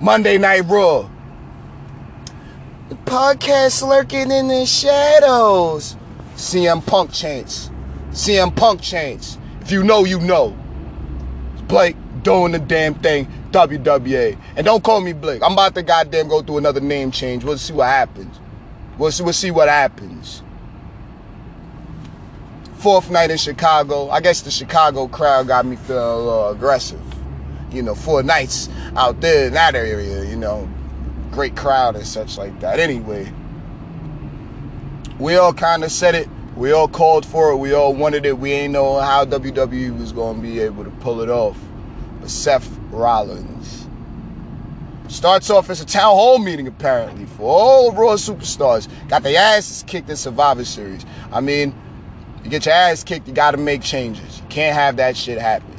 Monday Night Raw. The podcast lurking in the shadows. CM Punk chants. CM Punk chants. If you know, you know. Blake doing the damn thing. WWA. And don't call me Blake. I'm about to goddamn go through another name change. We'll see what happens. We'll see, we'll see what happens. Fourth night in Chicago. I guess the Chicago crowd got me feeling a little aggressive. You know, four nights out there in that area, you know, great crowd and such like that. Anyway, we all kind of said it. We all called for it. We all wanted it. We ain't know how WWE was going to be able to pull it off. But Seth Rollins starts off as a town hall meeting, apparently, for all Raw superstars. Got their asses kicked in Survivor Series. I mean, you get your ass kicked, you got to make changes. You can't have that shit happen.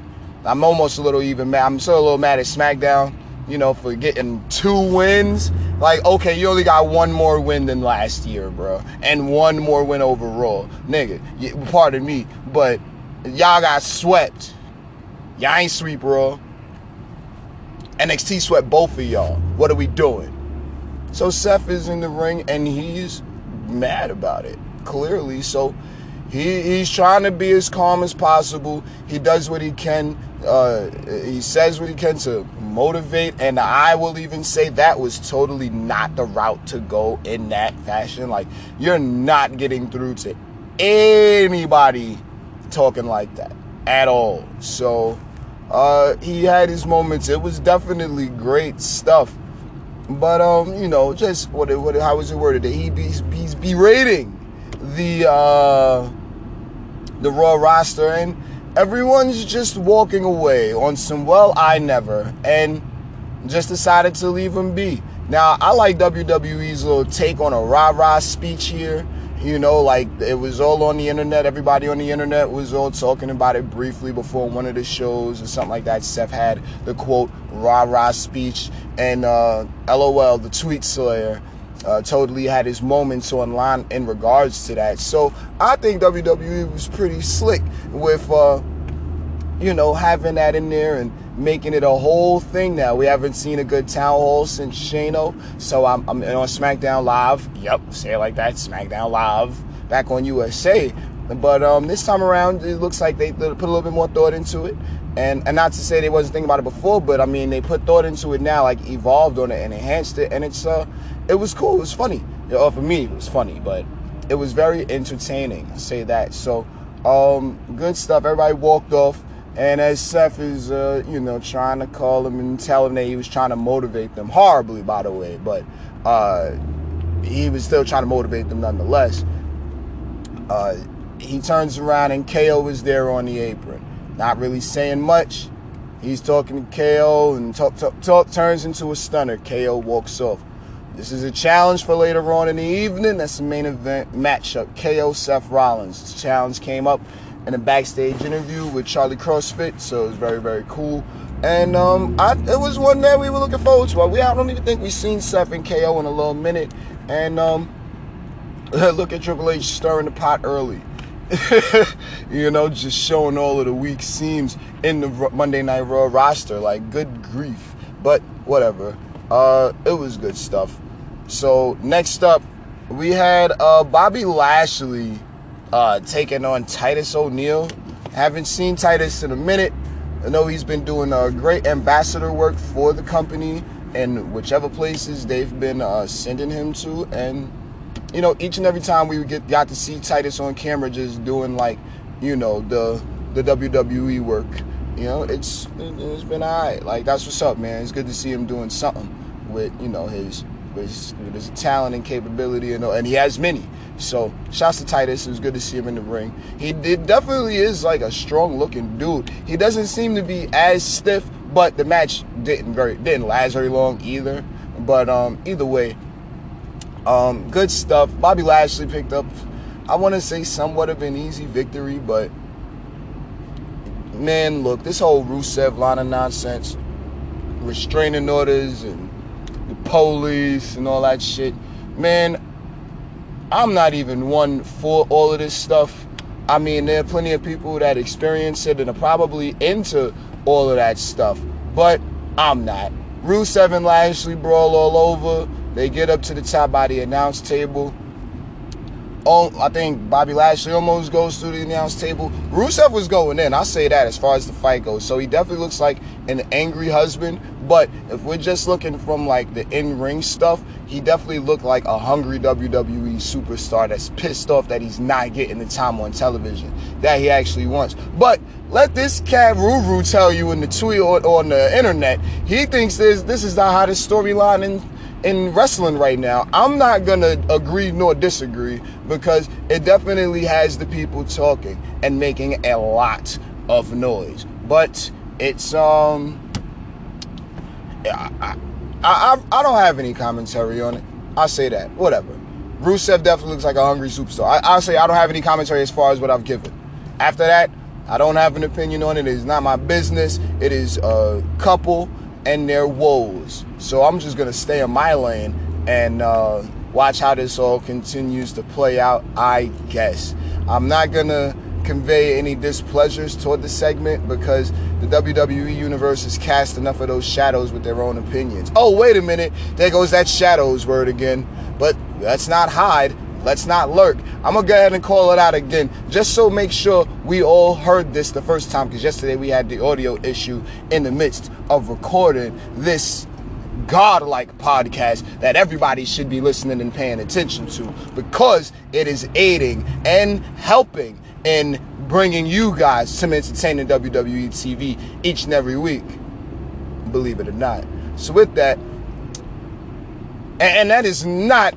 I'm almost a little even mad. I'm still a little mad at SmackDown, you know, for getting two wins. Like, okay, you only got one more win than last year, bro, and one more win overall, nigga. Pardon me, but y'all got swept. Y'all ain't sweep, bro. NXT swept both of y'all. What are we doing? So Seth is in the ring and he's mad about it, clearly. So he, he's trying to be as calm as possible. He does what he can. Uh, he says what he can to motivate. And I will even say that was totally not the route to go in that fashion. Like, you're not getting through to anybody talking like that at all. So, uh, he had his moments. It was definitely great stuff. But um, you know, just what what how was it worded? He he's, he's berating the uh, the Raw roster, and everyone's just walking away on some well, I never, and just decided to leave him be. Now, I like WWE's little take on a rah rah speech here. You know, like it was all on the internet. Everybody on the internet was all talking about it briefly before one of the shows or something like that. Seth had the quote rah rah speech, and uh, LOL, the tweet slayer, uh, totally had his moments online in regards to that. So I think WWE was pretty slick with, uh, you know, having that in there and making it a whole thing now. We haven't seen a good town hall since Shano. So I'm, I'm on SmackDown Live. Yep, say it like that. SmackDown Live. Back on USA. But um, this time around, it looks like they put a little bit more thought into it. And, and not to say they wasn't thinking about it before, but I mean they put thought into it now, like evolved on it and enhanced it, and it's uh it was cool. It was funny. For me, it was funny, but it was very entertaining. I say that. So, um, good stuff. Everybody walked off, and as Seth is, uh, you know, trying to call him and tell him that he was trying to motivate them horribly, by the way, but uh, he was still trying to motivate them nonetheless. Uh, he turns around and KO is there on the apron, not really saying much. He's talking to KO and talk, talk, talk turns into a stunner. KO walks off. This is a challenge for later on in the evening. That's the main event matchup. KO Seth Rollins. This challenge came up in a backstage interview with Charlie CrossFit, so it was very, very cool. And um, I, it was one that we were looking forward to. We I don't even think we've seen Seth and KO in a little minute. And um, look at Triple H stirring the pot early. you know, just showing all of the weak seams in the Monday Night Raw roster. Like, good grief. But whatever. Uh, it was good stuff. So next up, we had uh, Bobby Lashley uh, taking on Titus O'Neil. Haven't seen Titus in a minute. I know he's been doing uh, great ambassador work for the company and whichever places they've been uh, sending him to. And you know, each and every time we get got to see Titus on camera, just doing like, you know, the the WWE work. You know, it's it's been alright. Like that's what's up, man. It's good to see him doing something with you know his with his talent and capability, and, and he has many. So, shouts to Titus. It was good to see him in the ring. He did, definitely is like a strong looking dude. He doesn't seem to be as stiff, but the match didn't very didn't last very long either. But um, either way, um, good stuff. Bobby Lashley picked up, I want to say, somewhat of an easy victory, but man, look, this whole Rusev line of nonsense, restraining orders and the police and all that shit. Man, I'm not even one for all of this stuff. I mean, there are plenty of people that experience it and are probably into all of that stuff, but I'm not. Rusev and Lashley brawl all over. They get up to the top by the announce table. Oh, I think Bobby Lashley almost goes through the announce table. Rusev was going in. I'll say that as far as the fight goes. So he definitely looks like an angry husband. But if we're just looking from like the in-ring stuff, he definitely looked like a hungry WWE superstar that's pissed off that he's not getting the time on television that he actually wants. But let this cat Ruru tell you in the tweet or on the internet, he thinks this this is the hottest storyline in in wrestling right now. I'm not gonna agree nor disagree because it definitely has the people talking and making a lot of noise. But it's um, I I, I, I don't have any commentary on it. I'll say that. Whatever. Rusev definitely looks like a hungry superstar. I, I'll say I don't have any commentary as far as what I've given. After that, I don't have an opinion on it. It is not my business. It is a couple and their woes. So I'm just gonna stay in my lane and uh, watch how this all continues to play out. I guess I'm not gonna convey any displeasures toward the segment because the WWE universe has cast enough of those shadows with their own opinions. Oh, wait a minute, there goes that shadows word again. But let's not hide. Let's not lurk. I'm gonna go ahead and call it out again, just so make sure we all heard this the first time, because yesterday we had the audio issue in the midst of recording this godlike podcast that everybody should be listening and paying attention to because it is aiding and helping in bringing you guys some entertaining WWE TV each and every week. Believe it or not. So with that, and that is not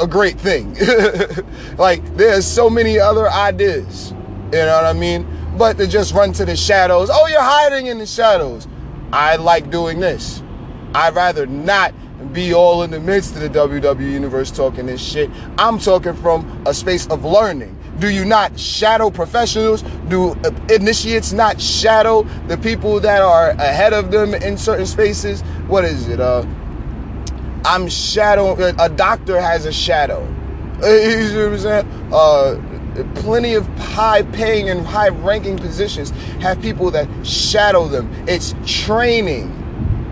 a great thing. like there's so many other ideas. You know what I mean? But to just run to the shadows. Oh, you're hiding in the shadows. I like doing this. I'd rather not be all in the midst of the WWE universe talking this shit. I'm talking from a space of learning. Do you not shadow professionals? Do initiates not shadow the people that are ahead of them in certain spaces? What is it? Uh, I'm shadowing. A doctor has a shadow. You see what I'm saying? Uh, plenty of high paying and high ranking positions have people that shadow them. It's training,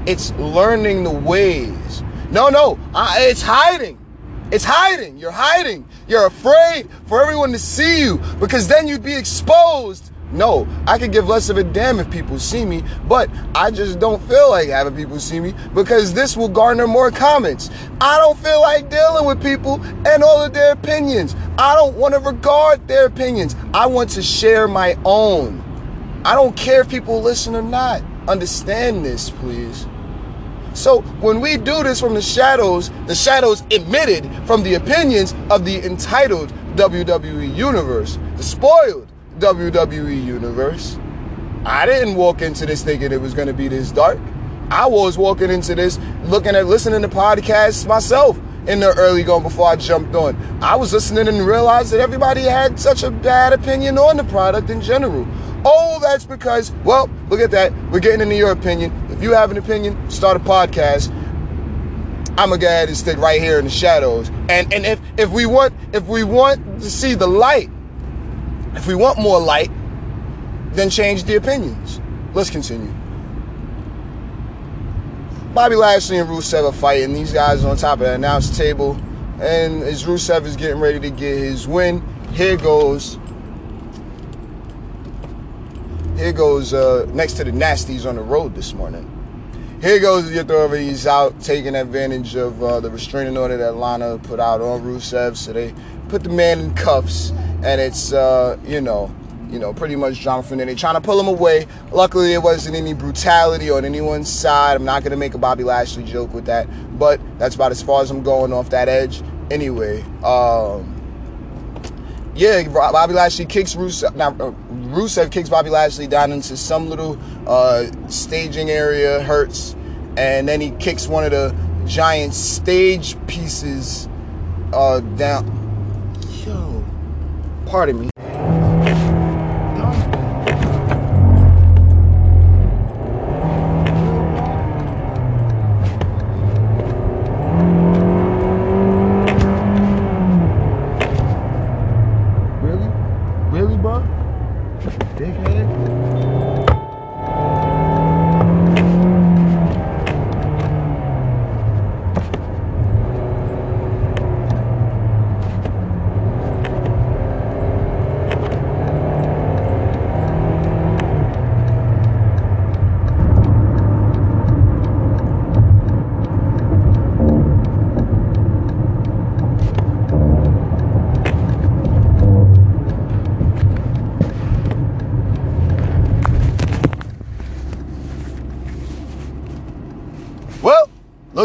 it's learning the ways. No, no, it's hiding. It's hiding. You're hiding. You're afraid for everyone to see you because then you'd be exposed no, I could give less of a damn if people see me, but I just don't feel like having people see me because this will garner more comments. I don't feel like dealing with people and all of their opinions. I don't want to regard their opinions. I want to share my own. I don't care if people listen or not. Understand this, please. So when we do this from the shadows, the shadows emitted from the opinions of the entitled WWE universe, the spoiled WWE universe. I didn't walk into this thinking it was going to be this dark. I was walking into this looking at listening to podcasts myself in the early going before I jumped on. I was listening and realized that everybody had such a bad opinion on the product in general. Oh, that's because, well, look at that. We're getting into your opinion. If you have an opinion, start a podcast. I'm a guy ahead stick right here in the shadows. And and if if we want if we want to see the light, if we want more light, then change the opinions. Let's continue. Bobby Lashley and Rusev are fighting. These guys on top of the announce table. And as Rusev is getting ready to get his win, here goes. Here goes uh, next to the Nasties on the road this morning. Here goes the authorities out taking advantage of uh, the restraining order that Lana put out on Rusev. So they put the man in cuffs and it's uh, you know, you know, pretty much drama from. They trying to pull him away. Luckily, it wasn't any brutality on anyone's side. I'm not gonna make a Bobby Lashley joke with that, but that's about as far as I'm going off that edge. Anyway, um, yeah, Bobby Lashley kicks Rusev. Now, uh, Rusev kicks Bobby Lashley down into some little uh, staging area, hurts, and then he kicks one of the giant stage pieces uh, down Yo, Pardon me.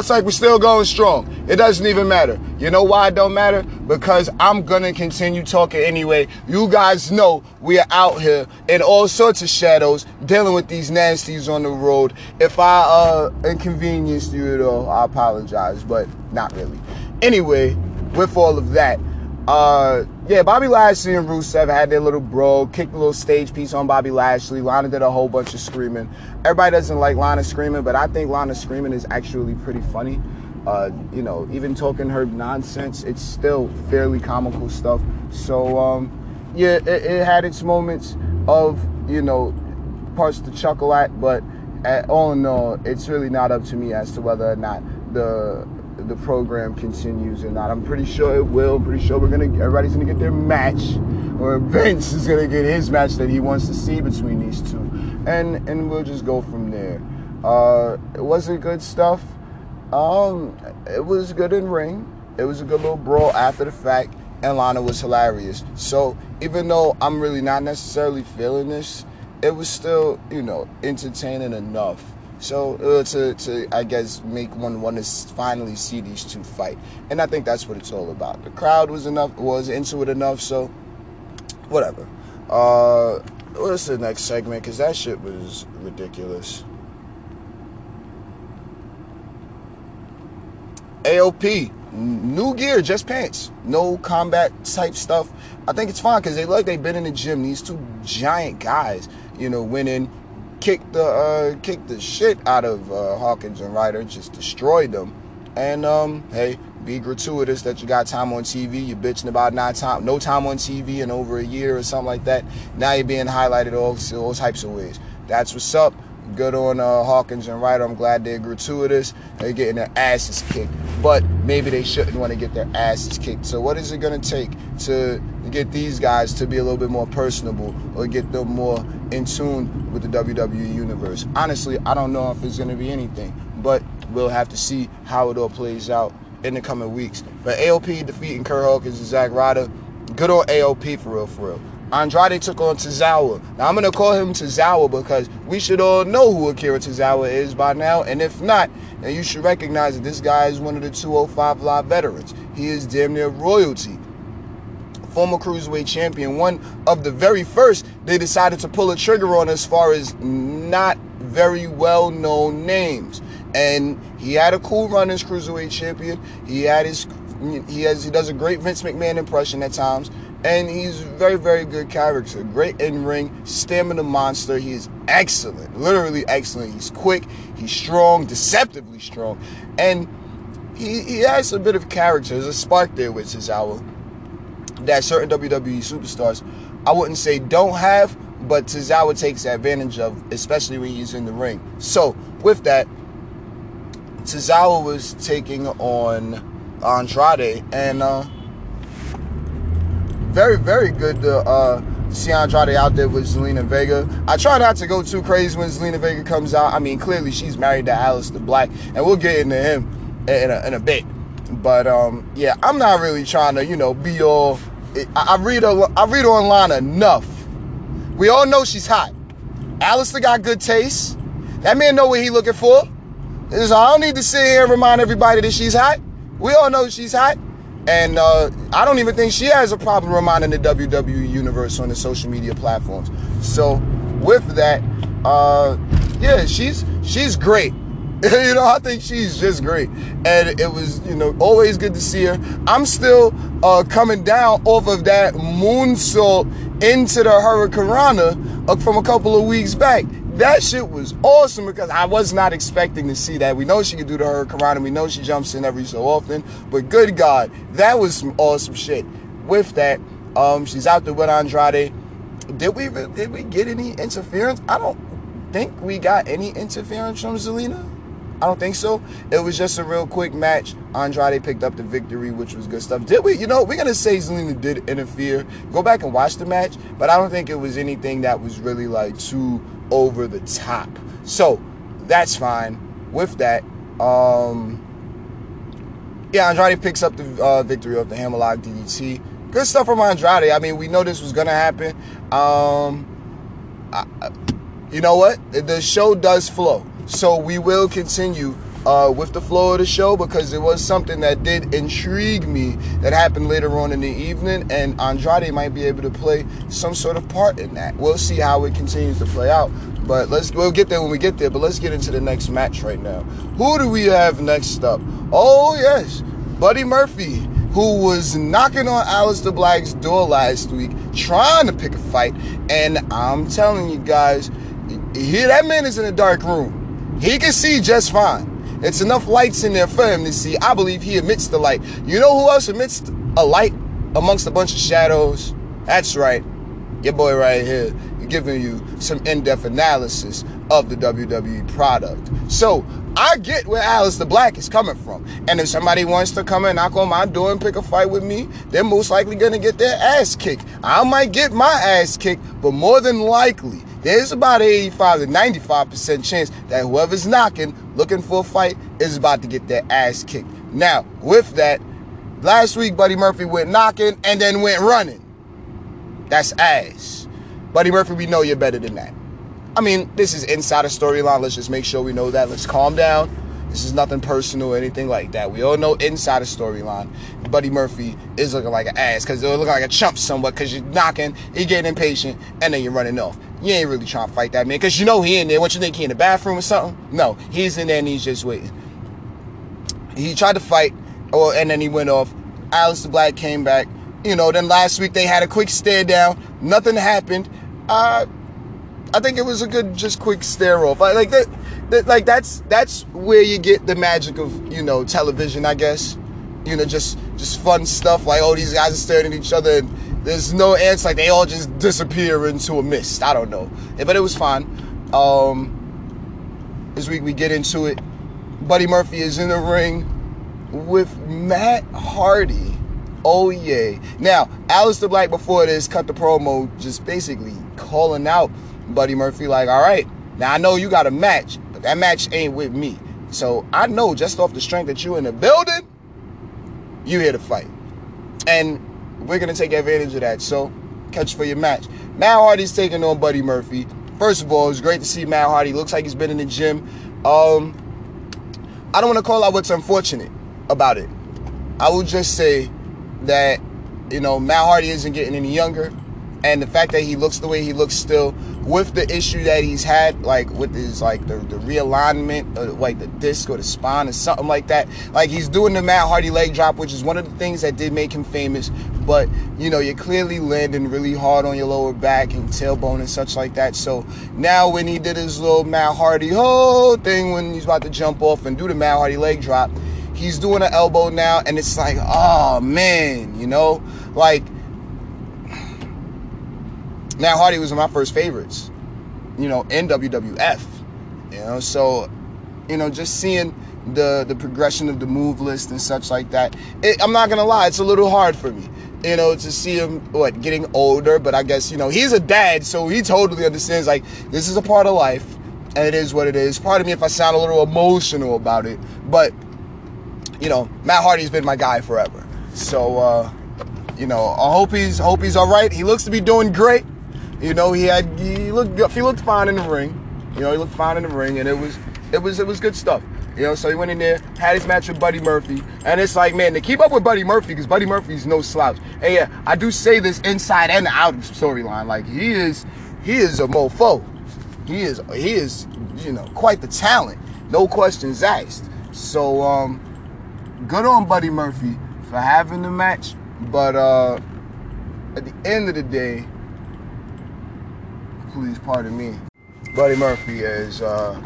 Looks like we're still going strong. It doesn't even matter. You know why it don't matter? Because I'm gonna continue talking anyway. You guys know we are out here in all sorts of shadows dealing with these nasties on the road. If I uh inconvenienced you at all, I apologize, but not really. Anyway, with all of that, uh, yeah, Bobby Lashley and Rusev had their little bro, kicked a little stage piece on Bobby Lashley. Lana did a whole bunch of screaming. Everybody doesn't like Lana screaming, but I think Lana screaming is actually pretty funny. Uh, you know, even talking her nonsense, it's still fairly comical stuff. So, um, yeah, it, it, had its moments of, you know, parts to chuckle at, but at all in all, it's really not up to me as to whether or not the the program continues or not. I'm pretty sure it will. I'm pretty sure we're gonna everybody's gonna get their match, or Vince is gonna get his match that he wants to see between these two, and and we'll just go from there. Uh, it was it good stuff? Um, it was good in ring. It was a good little brawl after the fact, and Lana was hilarious. So even though I'm really not necessarily feeling this, it was still you know entertaining enough so uh, to, to, I guess, make one want to finally see these two fight. And I think that's what it's all about. The crowd was enough, was into it enough, so whatever. Uh, what's the next segment? Because that shit was ridiculous. AOP, new gear, just pants, no combat type stuff. I think it's fine because they look they've been in the gym. These two giant guys, you know, winning kicked the uh, kicked the shit out of uh, Hawkins and Ryder, just destroyed them. And um, hey, be gratuitous that you got time on TV. You're bitching about not time, no time on TV in over a year or something like that. Now you're being highlighted all, all types of ways. That's what's up. Good on uh, Hawkins and Ryder. I'm glad they're gratuitous. They're getting their asses kicked, but maybe they shouldn't want to get their asses kicked. So what is it going to take to get these guys to be a little bit more personable or get them more in tune with the WWE universe? Honestly, I don't know if it's going to be anything, but we'll have to see how it all plays out in the coming weeks. But AOP defeating Kurt Hawkins and Zack Ryder, good old AOP for real, for real. Andrade took on Tozawa. Now I'm gonna call him Tozawa because we should all know who Akira Tozawa is by now, and if not, then you should recognize that this guy is one of the 205 Live veterans. He is damn near royalty. Former cruiserweight champion, one of the very first they decided to pull a trigger on as far as not very well known names. And he had a cool run as cruiserweight champion. He had his he has he does a great Vince McMahon impression at times and he's very, very good character. Great in ring, stamina monster. He is excellent, literally excellent. He's quick, he's strong, deceptively strong, and he, he has a bit of character. There's a spark there with Tozawa that certain WWE superstars, I wouldn't say don't have, but Tozawa takes advantage of, especially when he's in the ring. So, with that, Tozawa was taking on Andrade, and uh, very, very good to uh, see Andrade out there with Zelina Vega. I try not to go too crazy when Zelina Vega comes out. I mean, clearly she's married to Aleister Black, and we'll get into him in a, in a bit. But um, yeah, I'm not really trying to, you know, be all. I, read a, I read online enough. We all know she's hot. Aleister got good taste. That man know what he looking for. So I don't need to sit here and remind everybody that she's hot. We all know she's hot. And uh, I don't even think she has a problem reminding the WWE universe on the social media platforms. So with that, uh, yeah, she's she's great. you know, I think she's just great. And it was, you know, always good to see her. I'm still uh, coming down off of that moonsault into the Hurricanrana uh, from a couple of weeks back. That shit was awesome because I was not expecting to see that. We know she can do the Hurricanrana. We know she jumps in every so often. But good God, that was some awesome shit. With that, um, she's out there with Andrade. Did we did we get any interference? I don't think we got any interference from Zelina. I don't think so. It was just a real quick match. Andrade picked up the victory, which was good stuff. Did we? You know, we're gonna say Zelina did interfere. Go back and watch the match, but I don't think it was anything that was really like too over the top. So that's fine. With that, um, yeah, Andrade picks up the uh, victory of the Hammerlock DDT. Good stuff from Andrade. I mean, we know this was gonna happen. Um, I, you know what? The show does flow, so we will continue uh, with the flow of the show because it was something that did intrigue me that happened later on in the evening, and Andrade might be able to play some sort of part in that. We'll see how it continues to play out. But let's we'll get there when we get there. But let's get into the next match right now. Who do we have next up? Oh yes, Buddy Murphy, who was knocking on Aleister Black's door last week, trying to pick a fight. And I'm telling you guys, he, that man is in a dark room. He can see just fine. It's enough lights in there for him to see. I believe he emits the light. You know who else emits a light amongst a bunch of shadows? That's right, your boy right here giving you some in-depth analysis of the WWE product. So I get where Aleister Black is coming from. And if somebody wants to come and knock on my door and pick a fight with me, they're most likely gonna get their ass kicked. I might get my ass kicked, but more than likely, there's about 85 to 95% chance that whoever's knocking, looking for a fight, is about to get their ass kicked. Now, with that, last week Buddy Murphy went knocking and then went running. That's ass. Buddy Murphy, we know you're better than that. I mean, this is inside a storyline. Let's just make sure we know that. Let's calm down. This is nothing personal or anything like that. We all know inside a storyline, Buddy Murphy is looking like an ass because they're looking like a chump somewhat because you're knocking, you're getting impatient, and then you're running off. You ain't really trying to fight that man because you know he in there. What you think he in the bathroom or something? No, he's in there and he's just waiting. He tried to fight, or and then he went off. Aleister Black came back. You know, then last week they had a quick stare down. Nothing happened. Uh, I think it was a good, just quick stare off. I, like that, like that's that's where you get the magic of you know television, I guess. You know, just just fun stuff like oh these guys are staring at each other and there's no answer, like they all just disappear into a mist. I don't know, but it was fun. Um, this week we get into it. Buddy Murphy is in the ring with Matt Hardy. Oh yeah. Now, Aleister Black before this cut the promo just basically calling out Buddy Murphy like, all right, now I know you got a match, that match ain't with me. So I know just off the strength that you in the building, you here to fight. And we're gonna take advantage of that. So catch for your match. Matt Hardy's taking on Buddy Murphy. First of all, it's great to see Matt Hardy. Looks like he's been in the gym. Um, I don't want to call out what's unfortunate about it. I will just say that you know Matt Hardy isn't getting any younger and the fact that he looks the way he looks still with the issue that he's had like with his like the, the realignment of, like the disc or the spine or something like that like he's doing the Matt Hardy leg drop which is one of the things that did make him famous. But you know you're clearly landing really hard on your lower back and tailbone and such like that. So now when he did his little Matt Hardy whole thing when he's about to jump off and do the Matt Hardy leg drop he's doing an elbow now and it's like oh man you know? Like Matt Hardy was one of my first favorites, you know, in WWF. You know, so you know, just seeing the the progression of the move list and such like that. It, I'm not gonna lie, it's a little hard for me, you know, to see him what getting older. But I guess you know he's a dad, so he totally understands. Like this is a part of life, and it is what it is. Part of me if I sound a little emotional about it, but you know, Matt Hardy's been my guy forever. So uh, you know, I hope he's hope he's all right. He looks to be doing great. You know, he had he looked he looked fine in the ring. You know, he looked fine in the ring, and it was it was it was good stuff. You know, so he went in there, had his match with Buddy Murphy, and it's like, man, to keep up with Buddy Murphy, because Buddy Murphy's no slouch. And yeah, I do say this inside and out of storyline. Like he is, he is a mofo. He is, he is, you know, quite the talent. No questions asked. So, um, good on Buddy Murphy for having the match, but uh, at the end of the day, please pardon me. Buddy Murphy is, uh,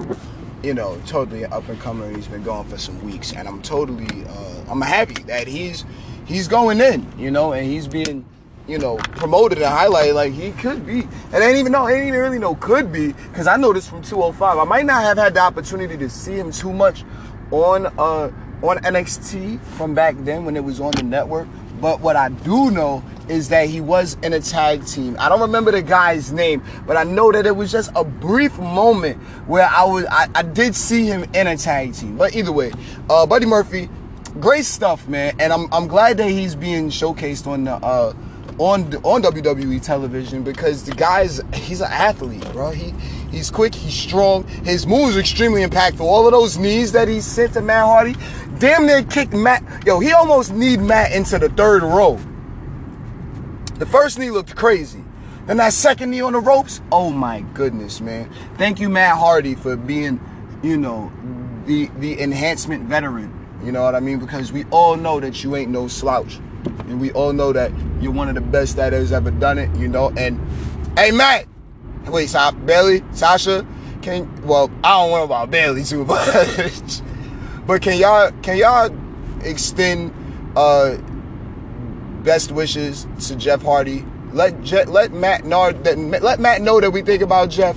you know, totally up and coming. He's been going for some weeks, and I'm totally, uh, I'm happy that he's he's going in, you know, and he's being, you know, promoted and highlighted like he could be. And I ain't even know, I ain't even really know could be, because I know this from 205. I might not have had the opportunity to see him too much on uh on NXT from back then when it was on the network. But what I do know is that he was in a tag team. I don't remember the guy's name, but I know that it was just a brief moment where I was I, I did see him in a tag team. But either way, uh, Buddy Murphy, great stuff, man, and I'm I'm glad that he's being showcased on the uh, on on WWE television because the guy's he's an athlete, bro. He He's quick. He's strong. His moves are extremely impactful. All of those knees that he sent to Matt Hardy, damn near kicked Matt. Yo, he almost kneed Matt into the third row. The first knee looked crazy. Then that second knee on the ropes, oh my goodness, man. Thank you, Matt Hardy, for being, you know, the the enhancement veteran. You know what I mean? Because we all know that you ain't no slouch. And we all know that you're one of the best that has ever done it, you know. And hey Matt, wait, Sa- Bayley, Sasha, can well, I don't know about Bayley too, but but can y'all can y'all extend uh best wishes to Jeff Hardy let Je- let Matt know that let Matt know that we think about Jeff,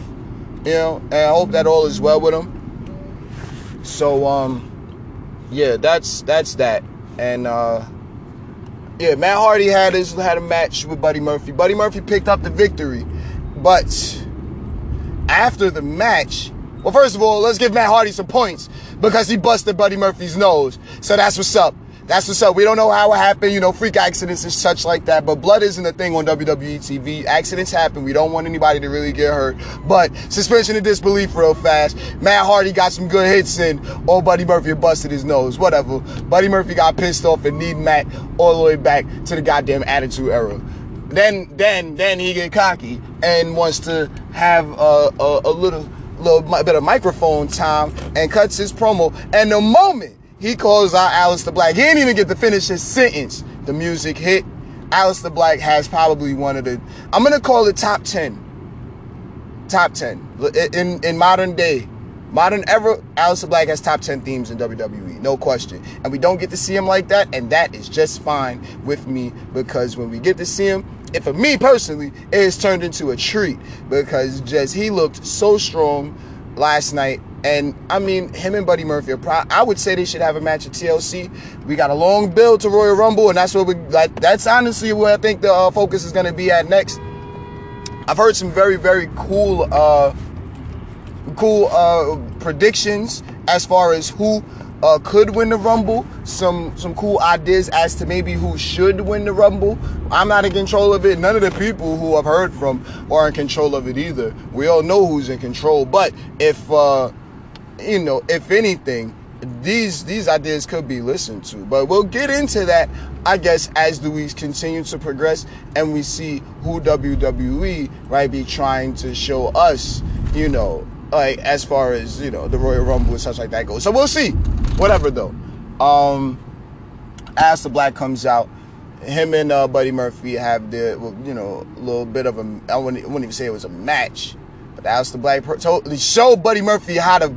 you know, and I hope that all is well with him. So um, yeah, that's that's that, and uh, yeah, Matt Hardy had his had a match with Buddy Murphy. Buddy Murphy picked up the victory, but after the match, well, first of all, let's give Matt Hardy some points because he busted Buddy Murphy's nose. So that's what's up. That's what's up. We don't know how it happened, you know, freak accidents and such like that. But blood isn't a thing on WWE TV. Accidents happen. We don't want anybody to really get hurt. But suspension of disbelief real fast. Matt Hardy got some good hits in. Oh, Buddy Murphy busted his nose. Whatever. Buddy Murphy got pissed off and kneed Matt all the way back to the goddamn Attitude Era. Then, then, then he get cocky and wants to have a, a, a little, little bit of microphone time and cuts his promo. And the moment he calls out Aleister Black. He didn't even get to finish his sentence. The music hit. Aleister Black has probably one of the, I'm going to call it top 10. Top 10. In, in modern day, modern ever, Aleister Black has top 10 themes in WWE. No question. And we don't get to see him like that. And that is just fine with me because when we get to see him, and for me personally, it has turned into a treat because just he looked so strong last night and I mean, him and Buddy Murphy pro- I would say they should have a match at TLC. We got a long build to Royal Rumble, and that's what we like. That's honestly where I think the uh, focus is going to be at next. I've heard some very, very cool, uh, cool uh, predictions as far as who uh, could win the Rumble. Some some cool ideas as to maybe who should win the Rumble. I'm not in control of it. None of the people who I've heard from are in control of it either. We all know who's in control. But if uh, you know, if anything, these these ideas could be listened to. But we'll get into that, I guess, as the weeks continue to progress and we see who WWE right be trying to show us, you know, like as far as you know the Royal Rumble and such like that goes. So we'll see. Whatever though. Um, Aleister Black comes out, him and uh, Buddy Murphy have the you know a little bit of a I wouldn't, wouldn't even say it was a match, but Aleister Black totally showed Buddy Murphy how to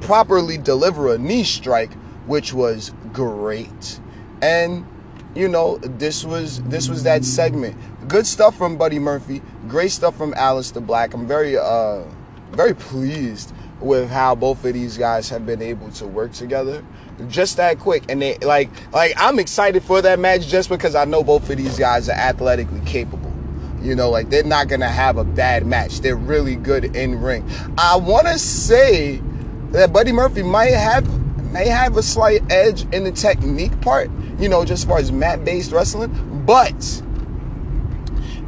properly deliver a knee strike, which was great. And you know, this was this was that segment. Good stuff from Buddy Murphy. Great stuff from Aleister Black. I'm very uh very pleased with how both of these guys have been able to work together just that quick and they like like I'm excited for that match just because I know both of these guys are athletically capable you know like they're not gonna have a bad match they're really good in ring I want to say that Buddy Murphy might have may have a slight edge in the technique part, you know, just as far as mat based wrestling, but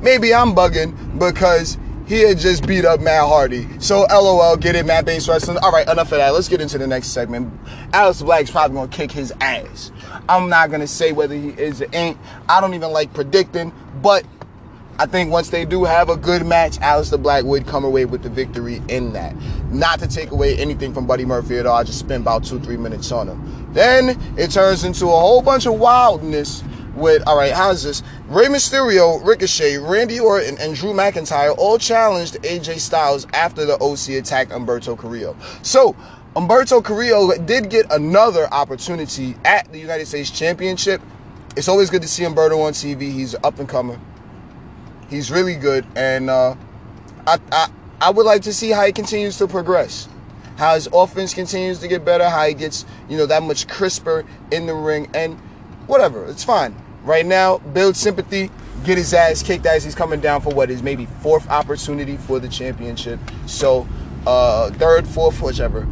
maybe I'm bugging because he had just beat up Matt Hardy. So LOL, get it, mat based wrestling. All right, enough of that. Let's get into the next segment. Aleister Black's probably gonna kick his ass. I'm not gonna say whether he is or ain't. I don't even like predicting, but I think once they do have a good match, Aleister Black would come away with the victory in that. Not to take away anything from Buddy Murphy at all. I just spent about two, three minutes on him. Then it turns into a whole bunch of wildness with, all right, how's this? Rey Mysterio, Ricochet, Randy Orton, and Drew McIntyre all challenged AJ Styles after the OC attacked Humberto Carrillo. So, Humberto Carrillo did get another opportunity at the United States Championship. It's always good to see Humberto on TV. He's up and coming. He's really good, and uh, I, I I would like to see how he continues to progress, how his offense continues to get better, how he gets you know that much crisper in the ring, and whatever. It's fine. Right now, build sympathy, get his ass kicked as he's coming down for what is maybe fourth opportunity for the championship. So, uh, third, fourth, whichever.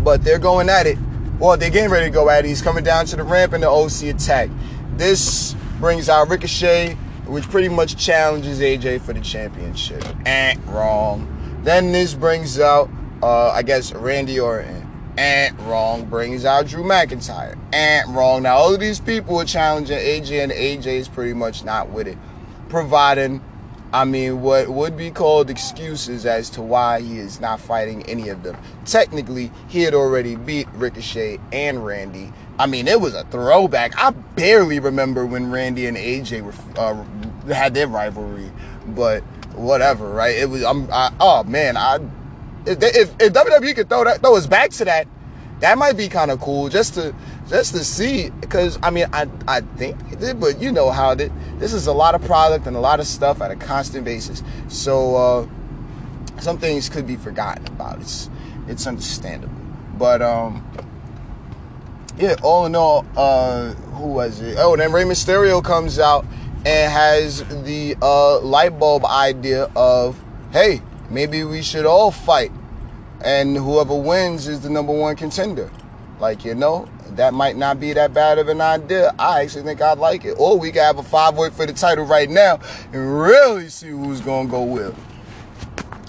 But they're going at it. Well, they're getting ready to go at it. He's coming down to the ramp in the OC attack. This brings out Ricochet which pretty much challenges AJ for the championship. Eh, wrong. Then this brings out, uh, I guess, Randy Orton. And wrong brings out Drew McIntyre. And wrong. Now, all of these people are challenging AJ, and AJ is pretty much not with it. Providing, I mean, what would be called excuses as to why he is not fighting any of them. Technically, he had already beat Ricochet and Randy. I mean, it was a throwback. I barely remember when Randy and AJ were uh, had their rivalry, but whatever, right? It was. I'm. I, oh man, I if, if, if WWE could throw that throw us back to that, that might be kind of cool just to just to see because I mean I I think did, but you know how it, this is a lot of product and a lot of stuff at a constant basis. So uh, some things could be forgotten about. It's it's understandable, but um. Yeah, all in all, uh, who was it? Oh, then Rey Mysterio comes out and has the uh, light bulb idea of, hey, maybe we should all fight. And whoever wins is the number one contender. Like you know that might not be that bad of an idea. I actually think i'd like it. Or we could have a five way for the title right now and really see who's gonna go with.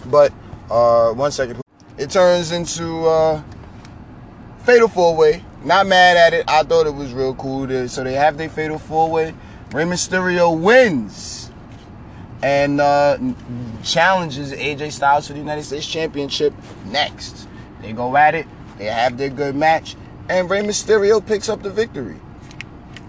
But uh one second. It turns into uh fatal four way not mad at it i thought it was real cool so they have their fatal four way Rey Mysterio wins and uh, challenges AJ Styles for the United States Championship next. They go at it, they have their good match, and Rey Mysterio picks up the victory.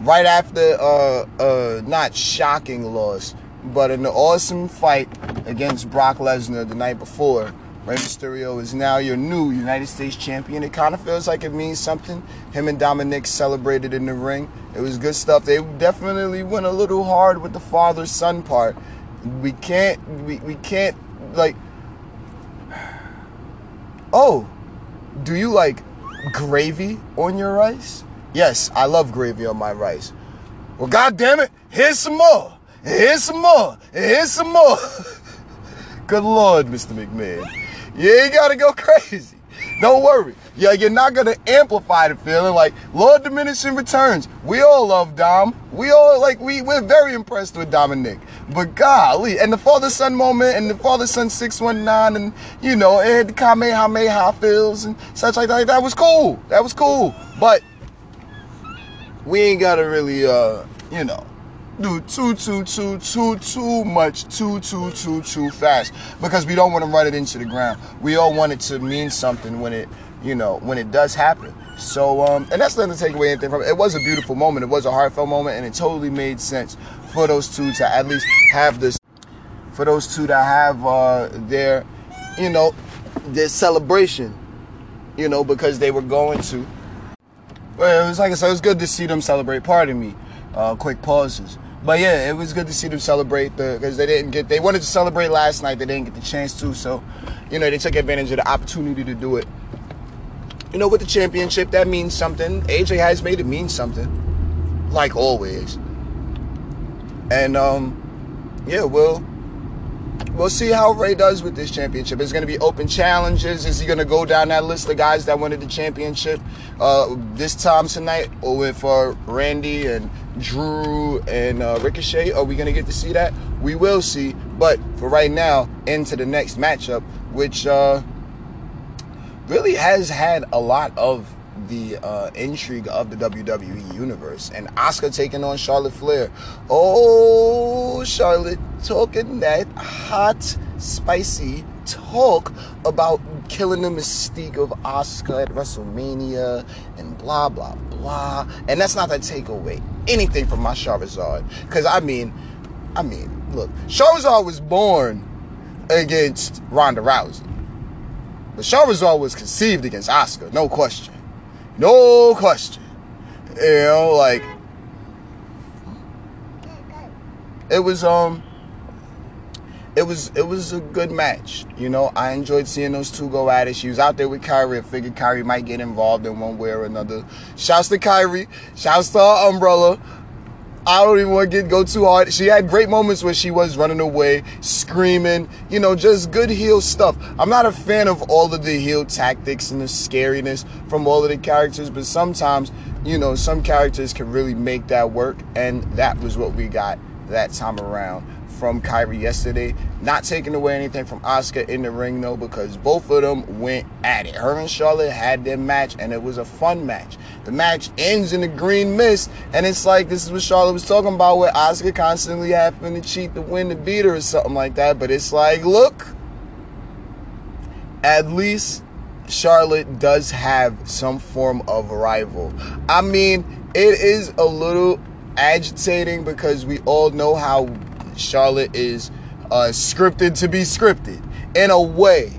Right after uh, uh, not shocking loss, but an awesome fight against Brock Lesnar the night before. Rey Mysterio is now your new United States champion. It kind of feels like it means something. Him and Dominik celebrated in the ring. It was good stuff. They definitely went a little hard with the father son part we can't we, we can't like oh do you like gravy on your rice yes i love gravy on my rice well god damn it here's some more here's some more here's some more good lord mr mcmahon you ain't gotta go crazy don't worry. Yeah, you're not gonna amplify the feeling. Like Lord diminishing returns. We all love Dom. We all like we we're very impressed with Dominik. But golly, and the father son moment and the father son six one nine and you know it had the Kamehameha feels and such like that. That was cool. That was cool. But we ain't gotta really uh you know do too, too, too, too, too much, too, too, too, too fast because we don't want to run it into the ground. We all want it to mean something when it, you know, when it does happen. So, um, and that's nothing to take away anything from it. It was a beautiful moment. It was a heartfelt moment, and it totally made sense for those two to at least have this, for those two to have uh, their, you know, their celebration, you know, because they were going to. Well, it was like I said, it was good to see them celebrate. Pardon me. Uh, quick pauses. But yeah, it was good to see them celebrate the because they didn't get they wanted to celebrate last night, they didn't get the chance to, so you know they took advantage of the opportunity to do it. You know, with the championship, that means something. AJ has made it mean something, like always. And um, yeah, we'll we'll see how Rey does with this championship. It's going to be open challenges. Is he going to go down that list of guys that wanted the championship uh, this time tonight, or with uh, Randy and Drew and uh, Ricochet? Are we going to get to see that? We will see. But for right now, into the next matchup, which uh, really has had a lot of the uh, intrigue of the WWE universe and Asuka taking on Charlotte Flair. Oh, Charlotte talking that hot, spicy talk about killing the mystique of Asuka at WrestleMania and blah blah blah. And that's not to take away anything from my Charizard, because I mean, I mean, look, Charizard was born against Ronda Rousey, but Charizard was conceived against Asuka, no question. No question. You know, like it was um it was it was a good match. You know, I enjoyed seeing those two go at it. She was out there with Kairi. I figured Kairi might get involved in one way or another. Shouts to Kairi. Shouts to her umbrella. I don't even want to get go too hard. She had great moments where she was running away, screaming, you know, just good heel stuff. I'm not a fan of all of the heel tactics and the scariness from all of the characters, but sometimes, you know, some characters can really make that work, and that was what we got that time around from Kairi yesterday. Not taking away anything from Asuka in the ring though, because both of them went at it. Her and Charlotte had their match, and it was a fun match. The match ends in a green mist, and it's like this is what Charlotte was talking about, where Asuka constantly having to cheat to win to beat her or something like that. But it's like, look, at least Charlotte does have some form of rival. I mean, it is a little agitating because we all know how Charlotte is uh, scripted to be scripted in a way,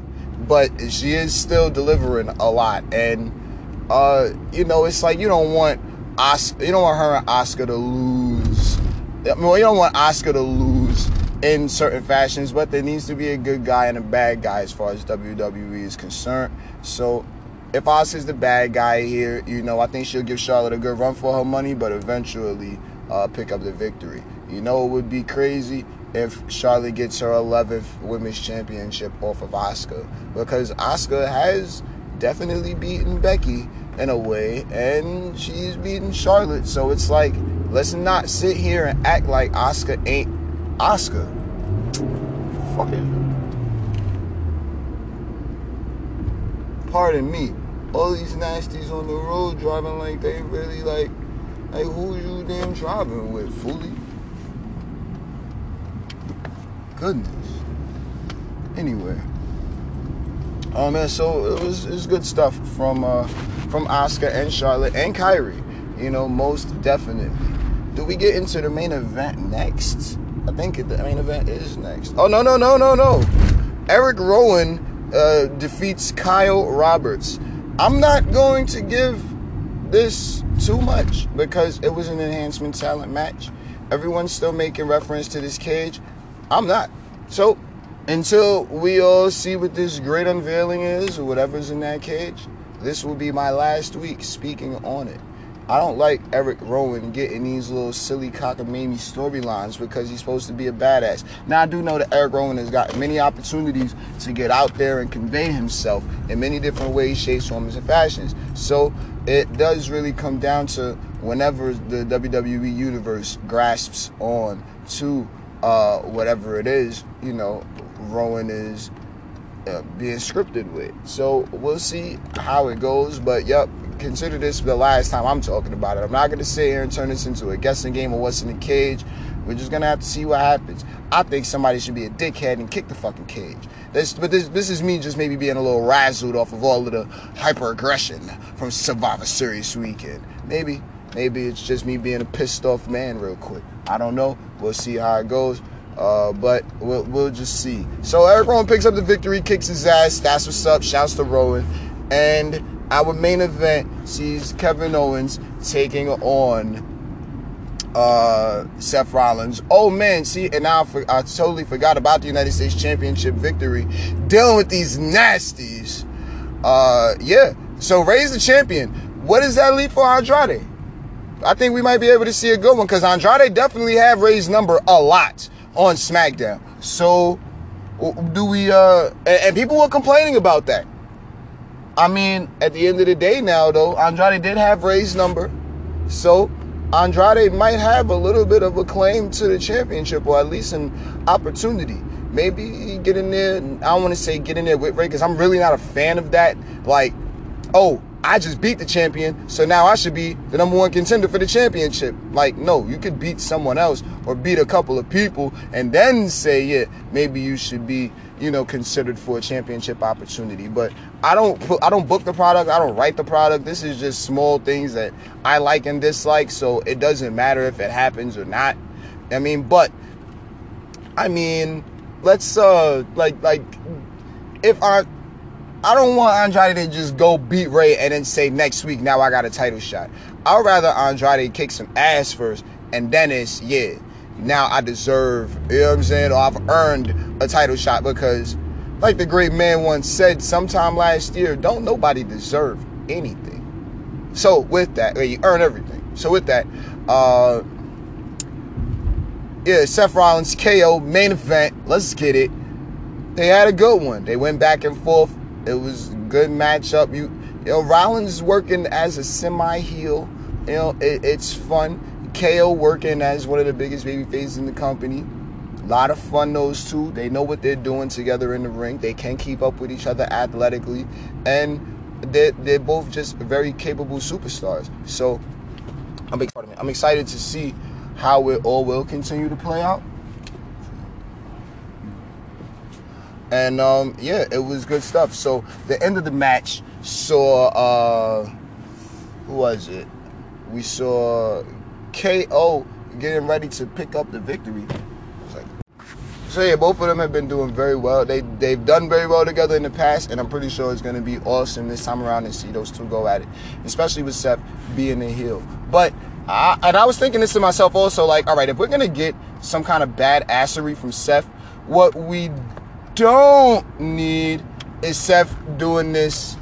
but she is still delivering a lot. And uh, you know, it's like you don't want you don't want her and Asuka to lose. I mean, you don't want Asuka to lose in certain fashions, but there needs to be a good guy and a bad guy as far as WWE is concerned. So if Asuka's the bad guy here, you know, I think she'll give Charlotte a good run for her money, but eventually uh, pick up the victory. You know, it would be crazy if Charlotte gets her 11th women's championship off of Asuka because Asuka has definitely beaten Becky in a way, and she's beaten Charlotte. So it's like, let's not sit here and act like Asuka ain't Asuka. Fucking. Pardon me. All these nasties on the road driving like they really like, like who you damn driving with, fully? Goodness. Anyway. Oh man, so it was it's good stuff from uh, from Asuka and Charlotte and Kairi. You know, most definitely. Do we get into the main event next? I think the main event is next. Oh no no no no no! Erick Rowan uh, defeats Kyle Roberts. I'm not going to give this too much because it was an enhancement talent match. Everyone's still making reference to this cage. I'm not. So until we all see what this great unveiling is or whatever's in that cage, this will be my last week speaking on it. I don't like Erick Rowan getting these little silly cockamamie storylines because he's supposed to be a badass. Now I do know that Erick Rowan has got many opportunities to get out there and convey himself in many different ways, shapes, forms, and fashions. So it does really come down to whenever the WWE universe grasps on to uh, whatever it is, you know, Rowan is uh, being scripted with. So we'll see how it goes. But yep, consider this the last time I'm talking about it. I'm not going to sit here and turn this into a guessing game of what's in the cage. We're just gonna have to see what happens. I think somebody should be a dickhead and kick the fucking cage. This, but this, this is me just maybe being a little razzled off of all of the hyper aggression from Survivor Series weekend. Maybe, maybe it's just me being a pissed off man real quick. I don't know. We'll see how it goes. Uh, but we'll, we'll just see. So Erick Rowan picks up the victory, kicks his ass. That's what's up. Shouts to Rowan. And our main event sees Kevin Owens taking on uh, Seth Rollins. Oh man, see, and now I, for, I totally forgot about the United States Championship victory. Dealing with these nasties. Uh, yeah. So Rey's the champion. What does that leave for Andrade? I think we might be able to see a good one because Andrade definitely have Rey's number a lot on SmackDown. So do we uh and, people were complaining about that. I mean, at the end of the day now though, Andrade did have Rey's number. So Andrade might have a little bit of a claim to the championship or at least an opportunity. Maybe get in there. I don't want to say get in there with Rey because I'm really not a fan of that. Like, oh, I just beat the champion, so now I should be the number one contender for the championship. Like, no, you could beat someone else or beat a couple of people and then say, yeah, maybe you should be, you know, considered for a championship opportunity. But I don't I don't book the product, I don't write the product. This is just small things that I like and dislike, so it doesn't matter if it happens or not. I mean, but I mean, let's uh like like if I I don't want Andrade to just go beat Rey and then say next week, now I got a title shot. I'd rather Andrade kick some ass first and then it's, yeah, now I deserve, you know what I'm saying? Or I've earned a title shot because, like the great man once said sometime last year, don't nobody deserve anything. So with that, you earn everything. So with that, uh, yeah, Seth Rollins KO main event. Let's get it. They had a good one. They went back and forth. It was a good matchup. You, you know, Rollins working as a semi heel. You know, it, it's fun. KO working as one of the biggest baby faces in the company. A lot of fun, those two. They know what they're doing together in the ring. They can keep up with each other athletically. And they're, they're both just very capable superstars. So I'm, I'm excited to see how it all will continue to play out. And um, yeah, it was good stuff. So the end of the match saw uh, who was it? We saw KO getting ready to pick up the victory. So yeah, both of them have been doing very well. They they've done very well together in the past, and I'm pretty sure it's going to be awesome this time around to see those two go at it, especially with Seth being the heel. But I, and I was thinking this to myself also, like, all right, if we're gonna get some kind of bad assery from Seth, what we don't need is Seth doing this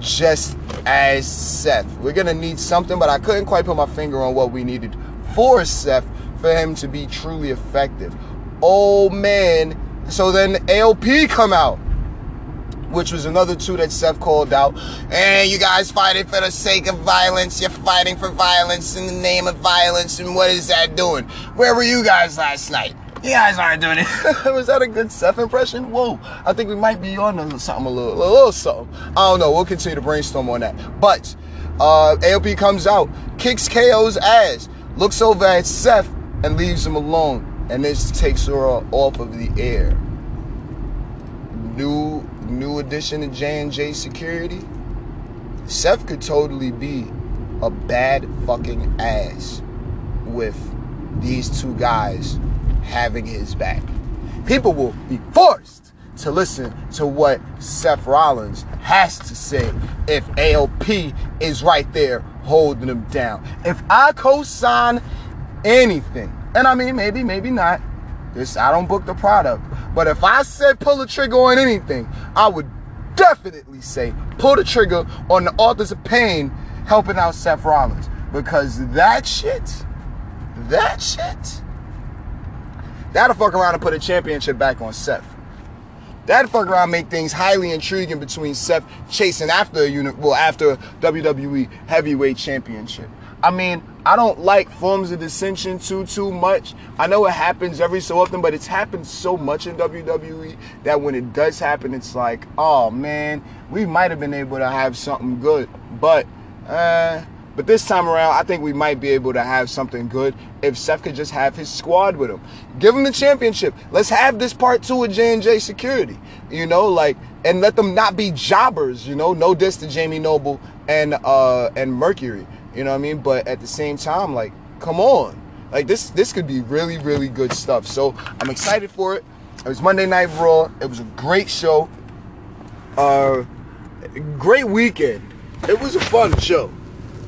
just as Seth. We're gonna need something, but I couldn't quite put my finger on what we needed for Seth for him to be truly effective. Oh man. So then AOP come out which was another two that Seth called out. And you guys fighting for the sake of violence. You're fighting for violence in the name of violence. And what is that doing? Where were you guys last night? You guys aren't doing it. was that a good Seth impression? Whoa. I think we might be on something a little, a little something. I don't know. We'll continue to brainstorm on that. But uh, AOP comes out, kicks KO's ass, looks over at Seth, and leaves him alone. And this takes her off of the air. New new addition to J&J Security, Seth could totally be a bad fucking ass with these two guys having his back. People will be forced to listen to what Seth Rollins has to say if AOP is right there holding him down. If I co-sign anything, and I mean maybe, maybe not, this I don't book the product. But if I said pull the trigger on anything, I would definitely say pull the trigger on the authors of pain helping out Seth Rollins. Because that shit, that shit, that'll fuck around and put a championship back on Seth. That'd fuck around make things highly intriguing between Seth chasing after a unit, well, after WWE Heavyweight Championship. I mean, I don't like forms of dissension too too much. I know it happens every so often, but it's happened so much in WWE that when it does happen, it's like, oh man, we might have been able to have something good, but uh, but this time around, I think we might be able to have something good if Seth could just have his squad with him. Give him the championship. Let's have this part two of J&J Security. You know, like, and let them not be jobbers, you know. No diss to Jamie Noble and uh and Mercury. You know what I mean? But at the same time, like, come on. Like this this could be really, really good stuff. So I'm excited for it. It was Monday Night Raw. It was a great show. Uh great weekend. It was a fun show.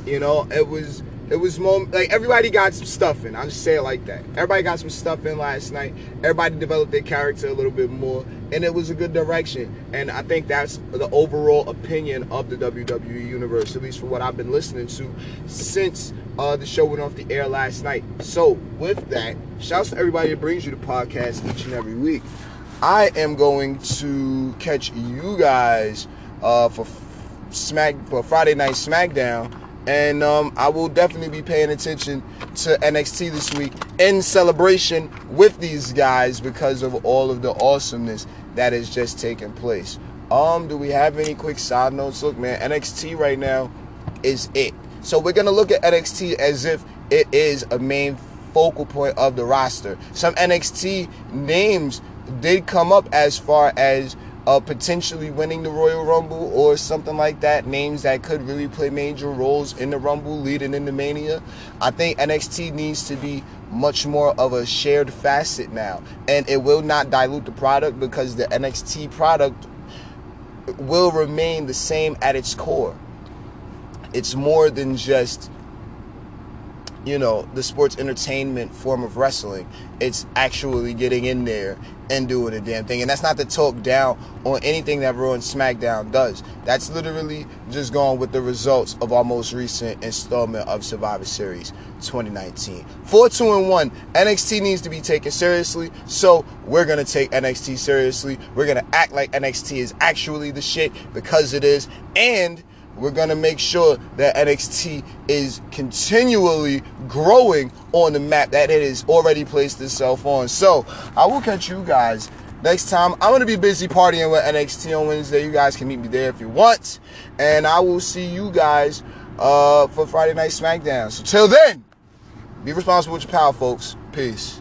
You know, it was it was moment like everybody got some stuff in. I'll just say it like that. Everybody got some stuff in last night. Everybody developed their character a little bit more, and it was a good direction. And I think that's the overall opinion of the WWE universe, at least for what I've been listening to since uh, the show went off the air last night. So with that, shouts to everybody that brings you the podcast each and every week. I am going to catch you guys uh, for Smack for Friday Night SmackDown and um, I will definitely be paying attention to NXT this week in celebration with these guys because of all of the awesomeness that has just taken place. Um, do we have any quick side notes? Look, man, NXT right now is it. So we're gonna look at NXT as if it is a main focal point of the roster. Some NXT names did come up as far as uh, potentially winning the Royal Rumble or something like that. Names that could really play major roles in the Rumble leading into Mania. I think NXT needs to be much more of a shared facet now. And it will not dilute the product because the NXT product will remain the same at its core. It's more than just you know, the sports entertainment form of wrestling. It's actually getting in there and doing a damn thing. And that's not to talk down on anything that Raw and SmackDown does. That's literally just going with the results of our most recent installment of Survivor Series 2019. 4 2 and 1. NXT needs to be taken seriously. So we're going to take NXT seriously. We're going to act like NXT is actually the shit because it is. And we're going to make sure that NXT is continually growing on the map that it has already placed itself on. So I will catch you guys next time. I'm going to be busy partying with NXT on Wednesday. You guys can meet me there if you want. And I will see you guys uh, for Friday Night SmackDown. So till then, be responsible with your power, folks. Peace.